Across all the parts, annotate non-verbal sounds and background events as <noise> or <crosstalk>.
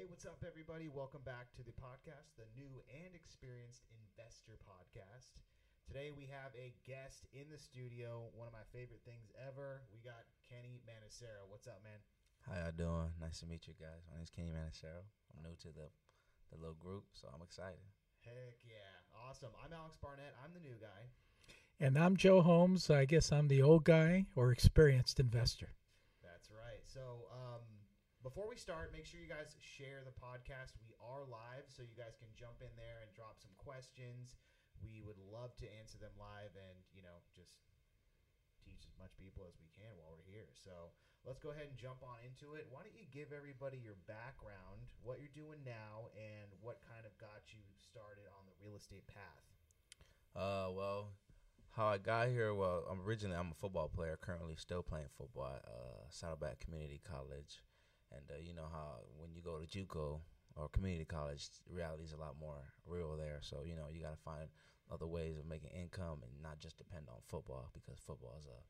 Hey, what's up, everybody? Welcome back to the podcast, the new and experienced investor podcast. Today we have a guest in the studio, one of my favorite things ever. We got Kenny Manassero. What's up, man? How y'all doing? Nice to meet you guys. My name's Kenny Manassero. I'm new to the the little group, so I'm excited. Heck yeah. Awesome. I'm Alex Barnett. I'm the new guy. And I'm Joe Homs. I guess I'm the old guy or experienced investor. That's right. So, um, before we start, make sure you guys share the podcast. We are live, so you guys can jump in there and drop some questions. We would love to answer them live and, you know, just teach as much people as we can while we're here. So let's go ahead and jump on into it. Why don't you give everybody your background, what you're doing now, and what kind of got you started on the real estate path? Uh, well, how I got here, well, I'm originally I'm a football player. Currently, still playing football at uh, Saddleback Community College, and uh, you know how when you go to JUCO or community college, reality is a lot more real there. So you know you got to find other ways of making income and not just depend on football because football is a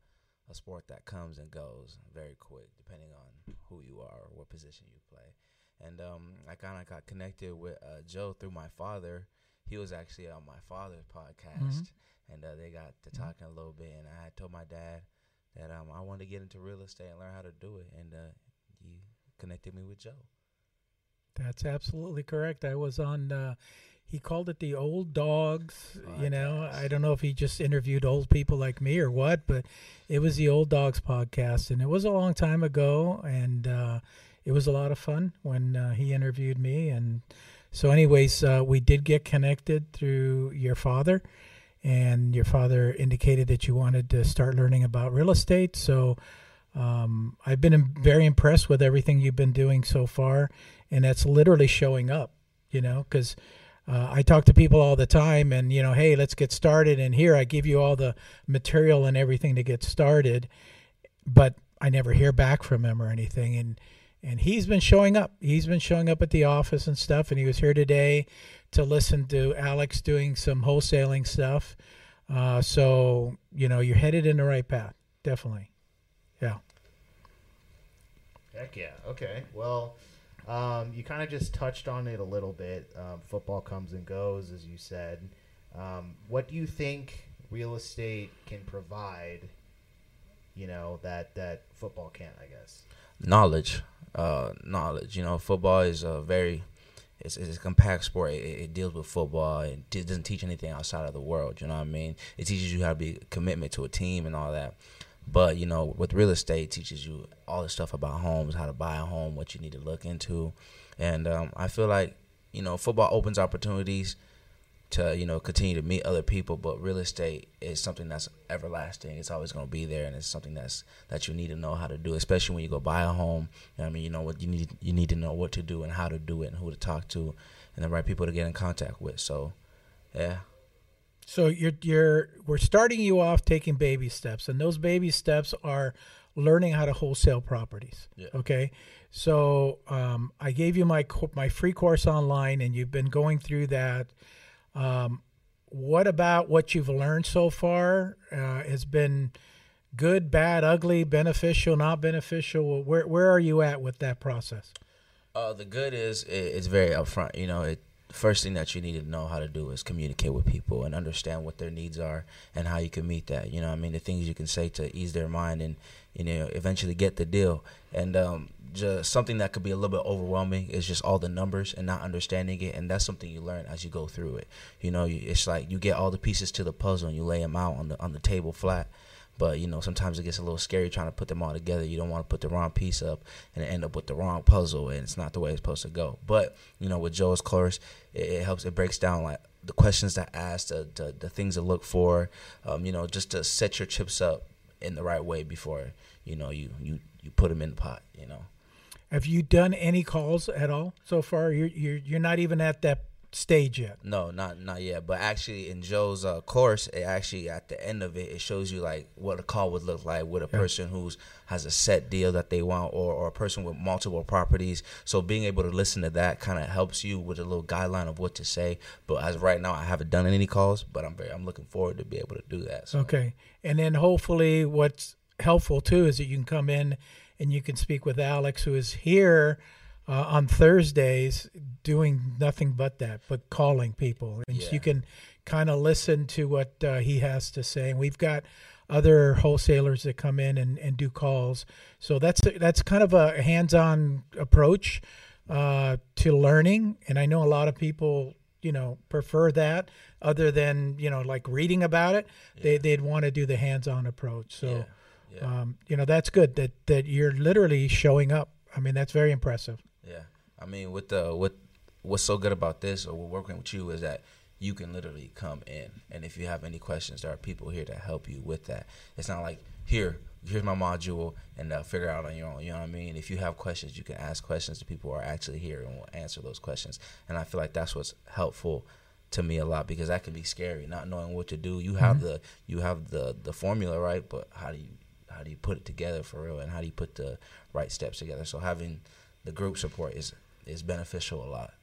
a sport that comes and goes very quick depending on who you are or what position you play. And um, I kind of got connected with uh, Joe through my father. He was actually on my father's podcast, Mm-hmm. and uh, they got to talking a little bit. And I had told my dad that um, I wanted to get into real estate and learn how to do it. And uh, connected me with Joe. That's absolutely correct. I was on. Uh, he called it the old dogs. You know, I don't know if he just interviewed old people like me or what, but it was the old dogs podcast, and it was a long time ago, and uh, it was a lot of fun when uh, he interviewed me. And so, anyways, uh, we did get connected through your father, and your father indicated that you wanted to start learning about real estate. So. Um, I've been very impressed with everything you've been doing so far, and that's literally showing up. You know, because uh, I talk to people all the time, and you know, hey, let's get started. And here I give you all the material and everything to get started, but I never hear back from him or anything. And and he's been showing up. He's been showing up at the office and stuff. And he was here today to listen to Alex doing some wholesaling stuff. Uh, so you know, you're headed in the right path, definitely. Heck yeah. Okay. Well, um, you kind of just touched on it a little bit. Um, football comes and goes, as you said. Um, what do you think real estate can provide? You know that that football can't. I guess. knowledge uh knowledge you know football is a very it's, it's a compact sport it, it deals with football it doesn't teach anything outside of the world you know what i mean it teaches you how to be commitment to a team and all that but you know with real estate teaches you all the stuff about homes how to buy a home what you need to look into. And um, i feel like you know football opens opportunities to you know continue to meet other people but real estate is something that's everlasting. It's always going to be there and it's something that's that you need to know how to do especially when you go buy a home. I mean you know what you need you need to know what to do and how to do it and who to talk to and the right people to get in contact with. So yeah So you're you're we're starting you off taking baby steps, and those baby steps are learning how to wholesale properties. Yeah. Okay. So um, I gave you my my free course online, and you've been going through that. Um, what about what you've learned so far uh, has been good, bad, ugly, beneficial, not beneficial? Where where are you at with that process? Uh, the good is it, it's very upfront. You know, it first thing that you need to know how to do is communicate with people and understand what their needs are and how you can meet that. You know, I mean, the things you can say to ease their mind and you know eventually get the deal. And um, just something that could be a little bit overwhelming is just all the numbers and not understanding it. And that's something you learn as you go through it. You know, it's like you get all the pieces to the puzzle and you lay them out on the on the table flat. But you know, sometimes it gets a little scary trying to put them all together. You don't want to put the wrong piece up and end up with the wrong puzzle, and it's not the way it's supposed to go. But you know, with Joe's course, it, it helps. It breaks down like the questions to ask, the the, the things to look for. Um, you know, just to set your chips up in the right way before you know you you you put them in the pot. You know. Have you done any calls at all so far? You're you're you're not even at that stage yet. No, not not yet. But actually, in Joe's uh, course, it actually at the end of it, it shows you like what a call would look like with a Yeah. person who's has a set deal that they want, or or a person with multiple properties. So being able to listen to that kind of helps you with a little guideline of what to say. But as right now, I haven't done any calls, but I'm very I'm looking forward to be able to do that. So. Okay. And then hopefully what's helpful too is that you can come in and you can speak with Alex who is here uh, on Thursdays doing nothing but that, but calling people, and Yeah. you can kind of listen to what uh, he has to say. And we've got other wholesalers that come in and, and do calls. So that's that's kind of a hands-on approach uh, to learning. And I know a lot of people, you know, prefer that other than you know like reading about it. They they'd want to do the hands-on approach. So. Yeah. Yeah. Um, you know that's good that that you're literally showing up. I mean that's very impressive. Yeah, I mean, with the what what's so good about this or working with you is that you can literally come in, and if you have any questions, there are people here to help you with that. It's not like here, here's my module, and uh, figure out on your own. You know what I mean? If you have questions, you can ask questions to people who are actually here and will answer those questions. And I feel like that's what's helpful to me a lot because that can be scary, not knowing what to do. You have the you have the the formula right, but how do you how do you put it together for real, and how do you put the right steps together? So having the group support is is beneficial a lot.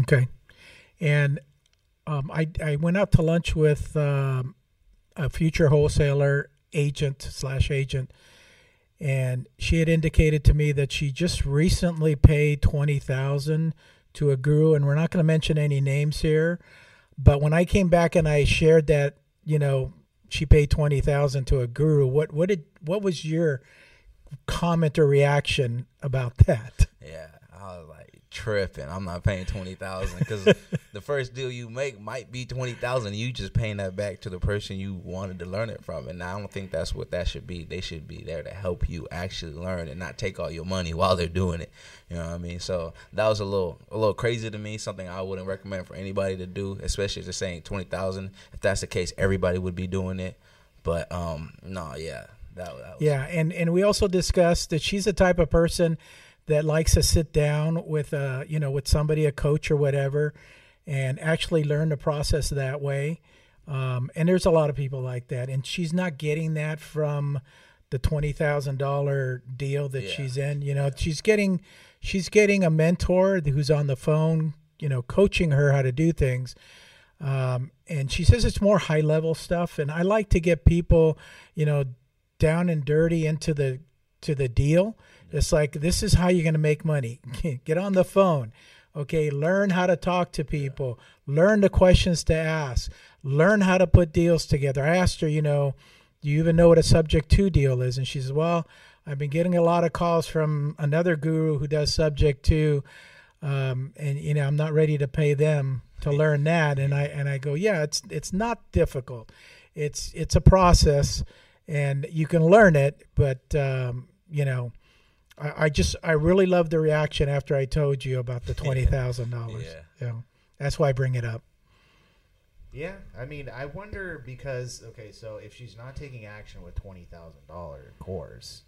Okay, and um, I I went out to lunch with um, a future wholesaler agent slash agent, and she had indicated to me that she just recently paid twenty thousand to a guru, and we're not going to mention any names here, but when I came back and I shared that, you know, she paid twenty thousand to a guru, what what did what was your comment or reaction about that? Yeah, I was like tripping. I'm not paying twenty thousand because the <laughs> first deal you make might be twenty thousand. You just paying that back to the person you wanted to learn it from, and I don't think that's what that should be. They should be there to help you actually learn and not take all your money while they're doing it. You know what I mean? So that was a little a little crazy to me. Something I wouldn't recommend for anybody to do, especially if they're saying twenty thousand. If that's the case, everybody would be doing it. But um, no, yeah, that, that was Yeah, and and we also discussed that she's the type of person that likes to sit down with a you know with somebody, a coach or whatever, and actually learn the process that way. Um, and there's a lot of people like that, and she's not getting that from the twenty thousand dollar deal that Yeah. she's in. You know, she's getting she's getting a mentor who's on the phone, you know, coaching her how to do things. Um, and she says it's more high level stuff, and I like to get people, you know, down and dirty into the to the deal. It's like this is how you're going to make money. <laughs> Get on the phone. Okay, learn how to talk to people. Learn the questions to ask. Learn how to put deals together. I asked her, you know, do you even know what a subject to deal is? And she says, well, I've been getting a lot of calls from another guru who does subject to, um, and you know, I'm not ready to pay them to learn that. And I and I go, yeah, it's it's not difficult. It's it's a process, and you can learn it. But um, you know, I, I just I really love the reaction after I told you about the <laughs> twenty thousand dollars. Yeah. Yeah, that's why I bring it up. Yeah, I mean, I wonder because okay, so if she's not taking action with twenty thousand dollar course,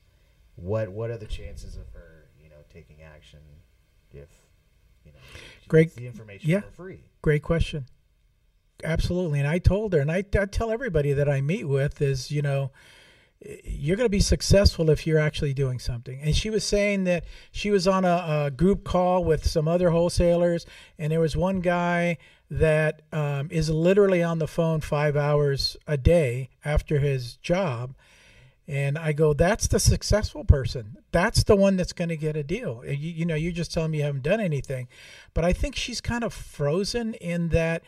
what what are the chances of her, you know, taking action if you know Great- the information yeah. for free? Great question. Absolutely. And I told her, and I, I tell everybody that I meet with is, you know, you're going to be successful if you're actually doing something. And she was saying that she was on a, a group call with some other wholesalers, and there was one guy that um, is literally on the phone five hours a day after his job. And I go, that's the successful person. That's the one that's going to get a deal. You, you know, you're just telling me you haven't done anything. But I think she's kind of frozen in that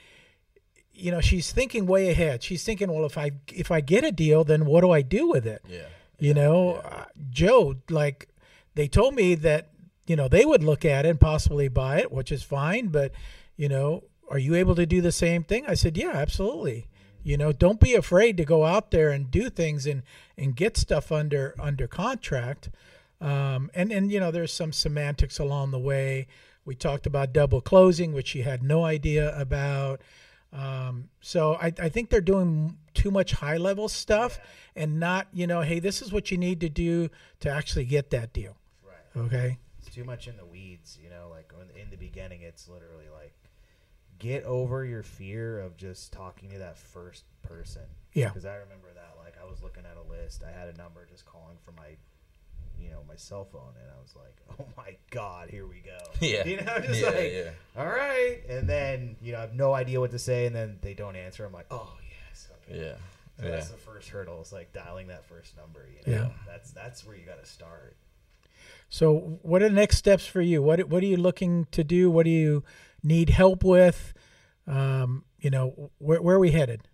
you know she's thinking way ahead. She's thinking well if i if i get a deal then what do i do with it? Yeah. you know uh, joe like they told me that you know they would look at it and possibly buy it which is fine but you know are you able to do the same thing? I said yeah absolutely. You know don't be afraid to go out there and do things and and get stuff under under contract. Um, and and you know there's some semantics along the way. We talked about double closing which she had no idea about um, so I, I think they're doing too much high level stuff and not, you know, hey, this is what you need to do to actually get that deal. Right. Okay. It's too much in the weeds, you know. Like in the beginning, it's literally like get over your fear of just talking to that first person. Yeah. Because I remember that. Like I was looking at a list. I had a number just calling for my, you know, my cell phone, and I was like, <laughs> oh my god, here we go. <laughs> Yeah. <laughs> You know, just yeah, like yeah. all right, and then you know I have no idea what to say, and then they don't answer. I'm like, oh yes, okay. Yeah. So Yeah. that's the first hurdle. It's like dialing that first number. You know, Yeah. that's that's where you got to start. So, what are the next steps for you? What What are you looking to do? What do you need help with? Um, you know, where where are we headed?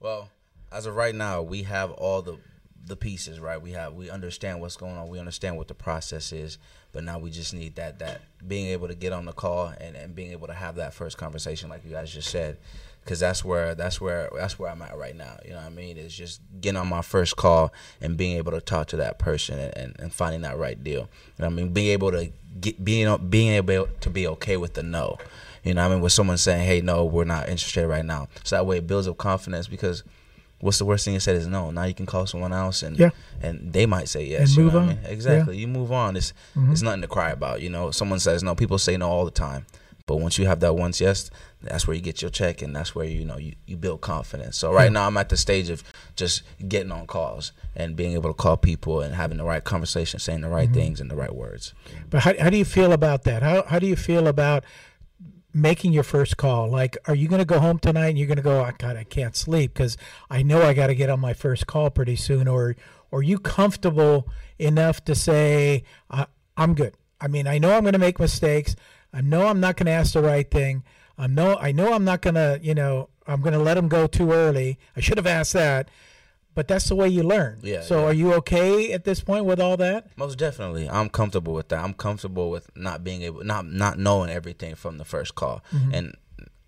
Well, as of right now, we have all the the pieces right. We have we understand what's going on. We understand what the process is. But now we just need that that being able to get on the call and, and being able to have that first conversation, like you guys just said, because that's where that's where that's where I'm at right now. You know what I mean? It's just getting on my first call and being able to talk to that person and, and, and finding that right deal. You know I mean? Being able to get being being able to be okay with the no. You know I mean? With someone saying, "Hey, no, we're not interested right now," so that way it builds up confidence because what's the worst thing you said is no. Now you can call someone else and Yeah. and they might say yes. And you move know what on. I mean? Exactly. You move on. It's Mhm. it's nothing to cry about. You know, someone says no. People say no all the time. But once you have that once yes, that's where you get your check and that's where you know you, you build confidence. So right Yeah. now I'm at the stage of just getting on calls and being able to call people and having the right conversation, saying the right Mhm. things and the right words. But how, how do you feel about that? How, how do you feel about making your first call? Like, are you going to go home tonight and you're going to go, oh, God, I can't sleep because I know I got to get on my first call pretty soon? Or, are you comfortable enough to say, I'm good? I mean, I know I'm going to make mistakes. I know I'm not going to ask the right thing. I know, I know I'm not going to, you know, I'm going to let them go too early. I should have asked that. But that's the way you learn. Yeah, So yeah. are you okay at this point with all that? Most definitely, I'm comfortable with that. I'm comfortable with not being able, not not knowing everything from the first call. Mm-hmm. And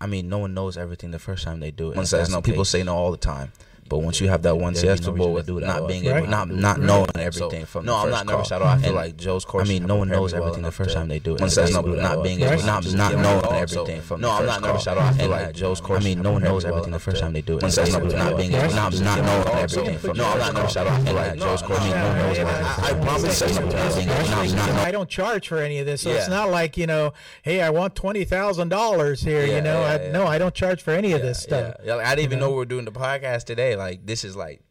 I mean, no one knows everything the first time they do it. One says no. People say no all the time. But once you have that one There'd be no comfortable with do that not or being Right. able, not Right. not Right. knowing So, everything from the city. no, the I'm not nervous call. at all. I feel And like Joe's course I mean, no one knows me well everything the first time they do it. One One says says no, no, not not being Right. able, not Just not knowing a call. everything So, from no, the I'm not nervous at all. I And feel like like Joe's course. I mean, no one knows everything the first time they do it. One One says says no, no, but not not being able, not not knowing everything from the No, I'm not nervous at all. I feel like like Joe's course. I mean, no one knows everything. I- I promise you. Not being able, not not I don't charge for any of this, so it's not like you know, hey, I want twenty thousand dollars here. You know, yeah, I, yeah. no, I don't charge for any of this stuff. Yeah, yeah. I didn't even know? know we were doing the podcast today. Like this is like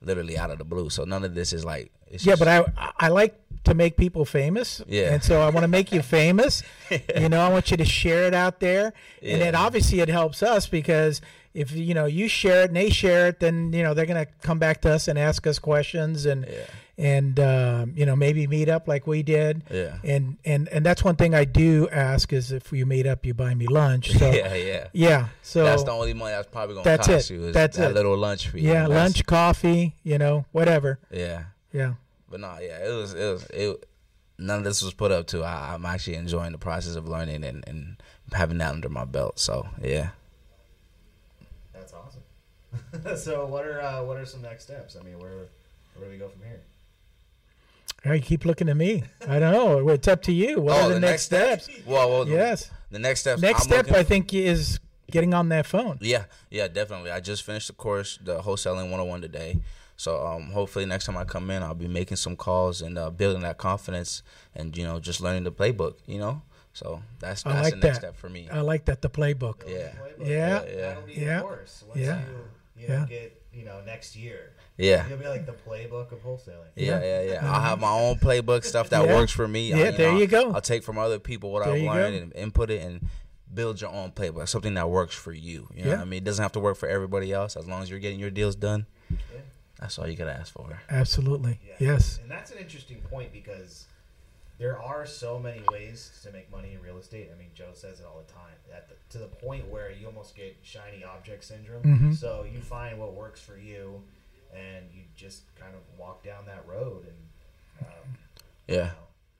literally out of the blue. So none of this is like. Yeah, just- but I I like to make people famous. Yeah. and so I want to make you famous. <laughs> You know, I want you to share it out there, and then obviously it helps us because if you know you share it and they share it, then you know they're gonna come back to us and ask us questions and. Yeah. And um, you know maybe meet up like we did, Yeah. and and and that's one thing I do ask is if you meet up, you buy me lunch. So <laughs> yeah, yeah. Yeah. So that's the only money that's probably gonna That's cost it. you is That's that it. little lunch fee. yeah, that's- lunch, coffee, you know, whatever. Yeah, Yeah. but no, yeah, it was it was it. None of this was put up to. I, I'm actually enjoying the process of learning and, and having that under my belt. So yeah, That's awesome. <laughs> so what are uh, what are some next steps? I mean, where where do we go from here? Yeah, you keep looking at me. I don't know. It's up to you. What Oh, are the, the next next steps? well, well, Yes. The next steps. Next I'm step, looking- I think, is getting on that phone. Yeah, yeah, definitely. I just finished the course, the wholesaling 101 today. So um, hopefully next time I come in, I'll be making some calls and uh, building that confidence and you know just learning the playbook. You know, so that's that's like the next that. step for me. I like that, the playbook. Build Yeah. the playbook. Yeah. That'll- That'll be Yeah. the course. Once Yeah. you, you know, Yeah. get, you know, next year. yeah. You'll be like the playbook of wholesaling. Yeah, Yeah. yeah, yeah. <laughs> I'll have my own playbook stuff that Yeah. works for me. I- Yeah, there know, you go. I'll take from other people what There I've learned go. and input it and build your own playbook, something that works for you. You know Yeah. what I mean? It doesn't have to work for everybody else as long as you're getting your deals done. Yeah. That's all you gotta ask for. Absolutely. Yeah. Yes. And that's an interesting point because there are so many ways to make money in real estate. I mean, Joe says it all the time. At the, to the point where you almost get shiny object syndrome. Mhm. So you find what works for you, and you just kind of walk down that road. And um, you Yeah. know,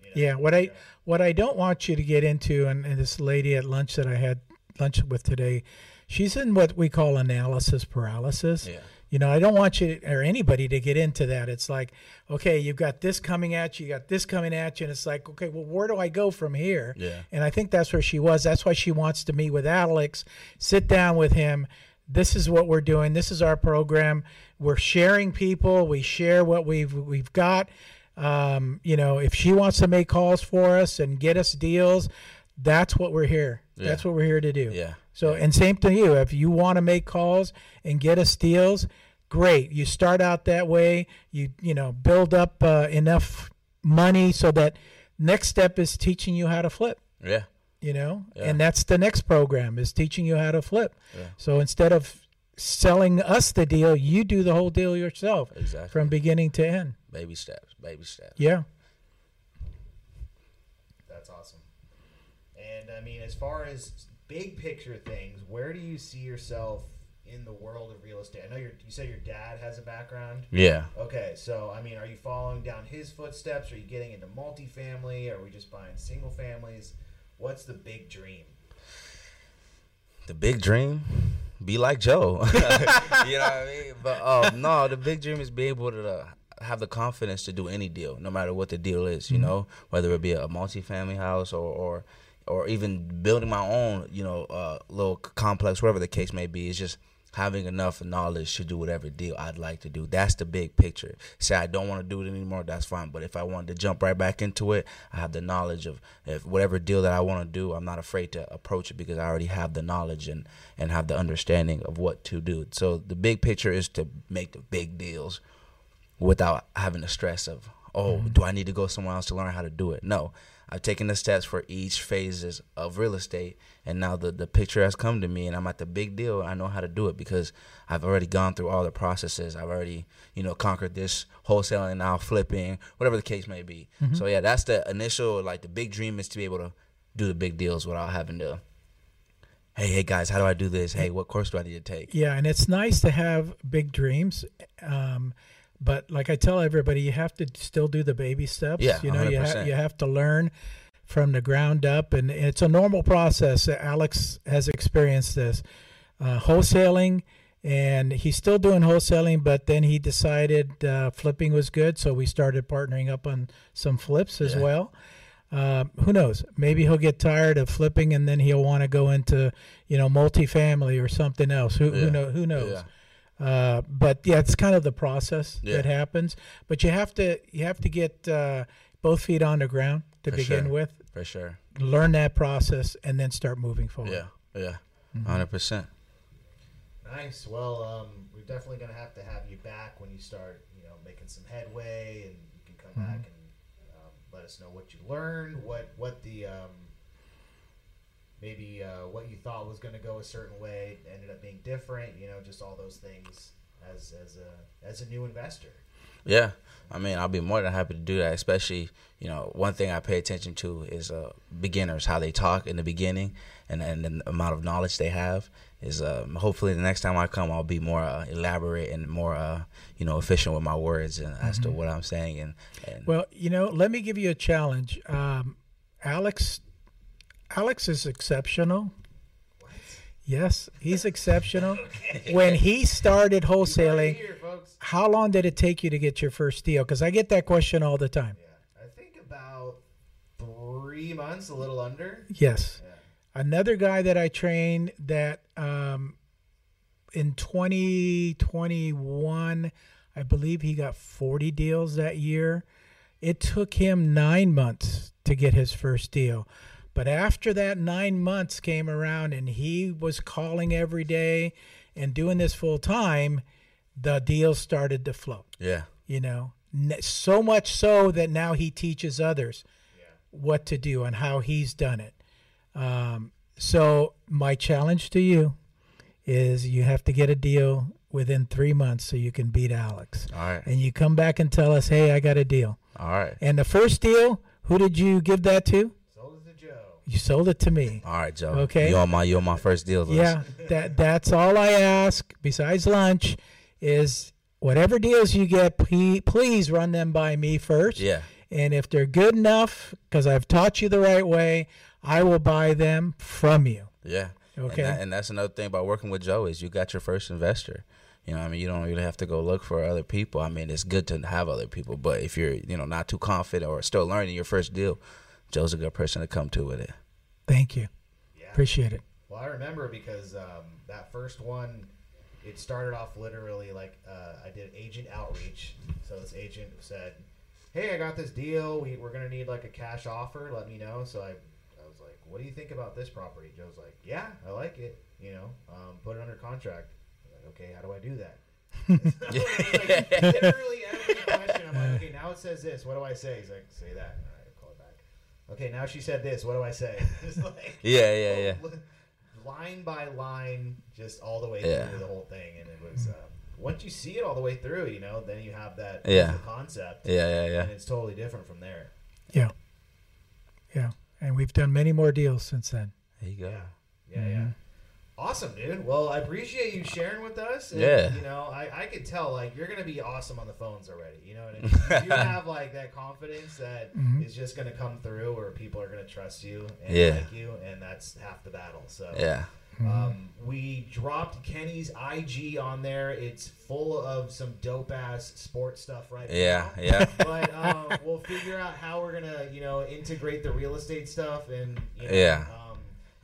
you know, Yeah. What I know. what I don't want you to get into, and, and this lady at lunch that I had lunch with today, she's in what we call analysis paralysis. Yeah. You know, I don't want you or anybody to get into that. It's like, okay, you've got this coming at you, you got this coming at you, and it's like, okay, well, where do I go from here? Yeah. And I think that's where she was. That's why she wants to meet with Alex, sit down with him. This is what we're doing. This is our program. We're sharing people. We share what we've we've got. Um, you know, if she wants to make calls for us and get us deals, that's what we're here. Yeah. That's what we're here to do. Yeah. So, and same to you. If you want to make calls and get us deals, great. You start out that way. You you know build up uh, enough money so that next step is teaching you how to flip. Yeah. You know, Yeah. and that's the next program is teaching you how to flip. Yeah. So instead of selling us the deal, you do the whole deal yourself Exactly. from beginning to end. baby steps. Baby steps. Yeah. That's awesome. And I mean, as far as big picture things, where do you see yourself in the world of real estate? I know you said your dad has a background. Yeah. Okay, so I mean, are you following down his footsteps? Are you getting into multifamily? Are we just buying single families? What's the big dream? The big dream, be like Joe. <laughs> you know what I mean? But um, no, the big dream is be able to uh, have the confidence to do any deal, no matter what the deal is. You Mhm. know, whether it be a multifamily house or or or even building my own, you know, uh, little complex, whatever the case may be. It's just having enough knowledge to do whatever deal I'd like to do. That's the big picture. Say I don't want to do it anymore, that's fine. But if I wanted to jump right back into it, I have the knowledge of if whatever deal that I want to do, I'm not afraid to approach it because I already have the knowledge and and have the understanding of what to do. So the big picture is to make the big deals without having the stress of, oh, do I need to go somewhere else to learn how to do it? No. I've taken the steps for each phases of real estate and now the, the picture has come to me and I'm at the big deal. I know how to do it because I've already gone through all the processes. I've already, you know, conquered this wholesaling now flipping, whatever the case may be. So yeah, that's the initial like the big dream is to be able to do the big deals without having to Hey, hey guys, how do I do this? Hey, what course do I need to take? Yeah, and it's nice to have big dreams. Um, but like I tell everybody, you have to still do the baby steps. Yeah, you know, you, 100%. you have to learn from the ground up, and it's a normal process. Alex has experienced this uh, wholesaling, and he's still doing wholesaling, but then he decided uh, flipping was good, so we started partnering up on some flips as Yeah. well. Uh, who knows? Maybe he'll get tired of flipping, and then he'll want to go into, you know, multifamily or something else. Who, who know? Who knows? Yeah. Uh, but yeah, it's kind of the process Yeah. that happens. But you have to you have to get uh, both feet on the ground to For begin sure. with. For sure. Learn that process and then start moving forward. Yeah. Yeah. Mhm. 100%. Nice. Well, um, we're definitely going to have to have you back when you start, you know, making some headway, and you can come back and um, let us know what you learned, what what the um, maybe uh, what you thought was going to go a certain way ended up being different. You know, just all those things as as a as a new investor. Yeah, I mean, I'll be more than happy to do that. Especially, you know, one thing I pay attention to is uh, beginners, how they talk in the beginning, and and the amount of knowledge they have. Is um, hopefully the next time I come, I'll be more uh, elaborate and more, uh, you know, efficient with my words and as to what I'm saying. And, and Well, you know, let me give you a challenge. Um, Alex, Alex is exceptional. What? Yes, he's exceptional. <laughs> When he started wholesaling, Here, how long did it take you to get your first deal? Because I get that question all the time. Yeah, I think about three months, a little under. Yes. Yeah. Another guy that I trained that um, in 2021, I believe he got 40 deals that year. It took him nine months to get his first deal. But after that nine months came around and he was calling every day and doing this full time, the deals started to flow, yeah, you know. So much so that now he teaches others Yeah. what to do and how he's done it. Um, so my challenge to you is you have to get a deal within three months so you can beat Alex. all right, And you come back and tell us, hey, I got a deal. all right, And the first deal, who did you give that to? Sold it to Joe. You sold it to me. all right, Joe. Okay. you on my you on my first deal list. Yeah, that that's all I ask. Besides lunch, is whatever deals you get, please, please run them by me first. yeah, And if they're good enough, because I've taught you the right way, I will buy them from you. yeah. Okay. And, that, and that's another thing about working with Joe is you got your first investor. You know, I mean, you don't really have to go look for other people. I mean, it's good to have other people, but if you're, you know, not too confident or still learning your first deal, Joe's a good person to come to with it. Thank you. Yeah. Appreciate it. Well, I remember because um, that first one, it started off literally like uh, I did agent outreach. So this agent said, "Hey, I got this deal. We, we're gonna need like a cash offer. Let me know." So I, I was like, "What do you think about this property?" Joe's like, "Yeah, I like it. You know, um, put it under contract." I'm like, okay, how do I do that? <laughs> <laughs> like, literally every question. I'm like, okay, now it says this. What do I say? He's like, say that. All right, call it back. Okay, now she said this. What do I say? <laughs> It's like, Yeah, yeah, yeah. line by line, just all the way Yeah. through the whole thing, and it was uh, once you see it all the way through, you know, then you have that Yeah. concept, Yeah, yeah, yeah. and it's totally different from there. Yeah. Yeah. and we've done many more deals since then. There you go. Yeah, yeah, Mhm. yeah. Awesome, dude. Well, I appreciate you sharing with us. And, Yeah. You know, I, I could tell like you're gonna be awesome on the phones already. You know what I mean? you <laughs> have like that confidence that is Mhm. just gonna come through, where people are gonna trust you and Yeah. like you, and that's half the battle. So Yeah. Um, we dropped Kenny's IG on there. It's full of some dope ass sports stuff right Yeah. now. Yeah, yeah. <laughs> But um, we'll figure out how we're gonna, you know, integrate the real estate stuff and you know, Yeah. Um,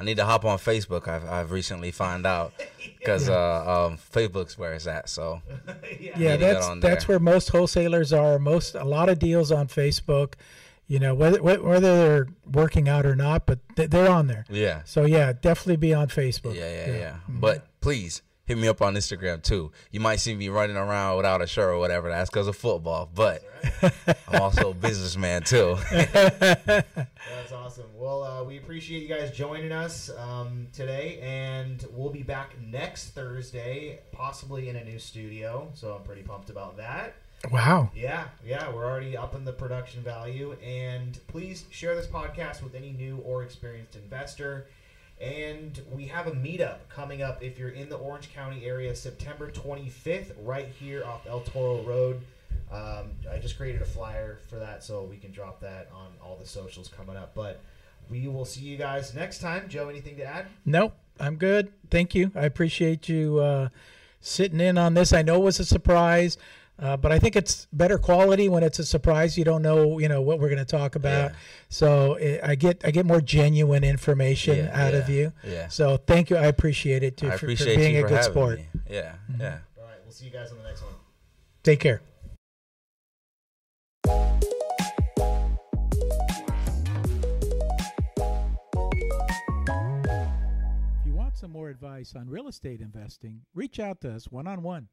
I need to hop on Facebook. I've, I've recently found out because <laughs> uh, um, Facebook's where it's at. So <laughs> yeah. Yeah, Need to get that's that's where most wholesalers are. Most a lot of deals on Facebook. You know whether whether they're working out or not, but they're on there. yeah. So yeah, definitely be on Facebook. Yeah, yeah, yeah. But please hit me up on Instagram too. You might see me running around without a shirt or whatever. That's because of football. But I'm also a businessman too. <laughs> That's awesome. Well, uh, we appreciate you guys joining us um, today, and we'll be back next Thursday, possibly in a new studio. So I'm pretty pumped about that. Wow. Yeah, yeah, we're already up in the production value. And please share this podcast with any new or experienced investor. And we have a meetup coming up if you're in the Orange County area, September 25th, right here off El Toro Road. Um, I just created a flyer for that so we can drop that on all the socials coming up. But we will see you guys next time. Joe, anything to add? Nope, I'm good. Thank you. I appreciate you uh, sitting in on this. I know it was a surprise, uh, but I think it's better quality when it's a surprise. You don't know, you know, what we're going to talk about. Yeah. So it, I get I get more genuine information Yeah, out of you. yeah. So thank you. I appreciate it too I for, for being you a for good sport. me. Yeah, yeah. All right, we'll see you guys on the next one. Take care. If you want some more advice on real estate investing, reach out to us one on one.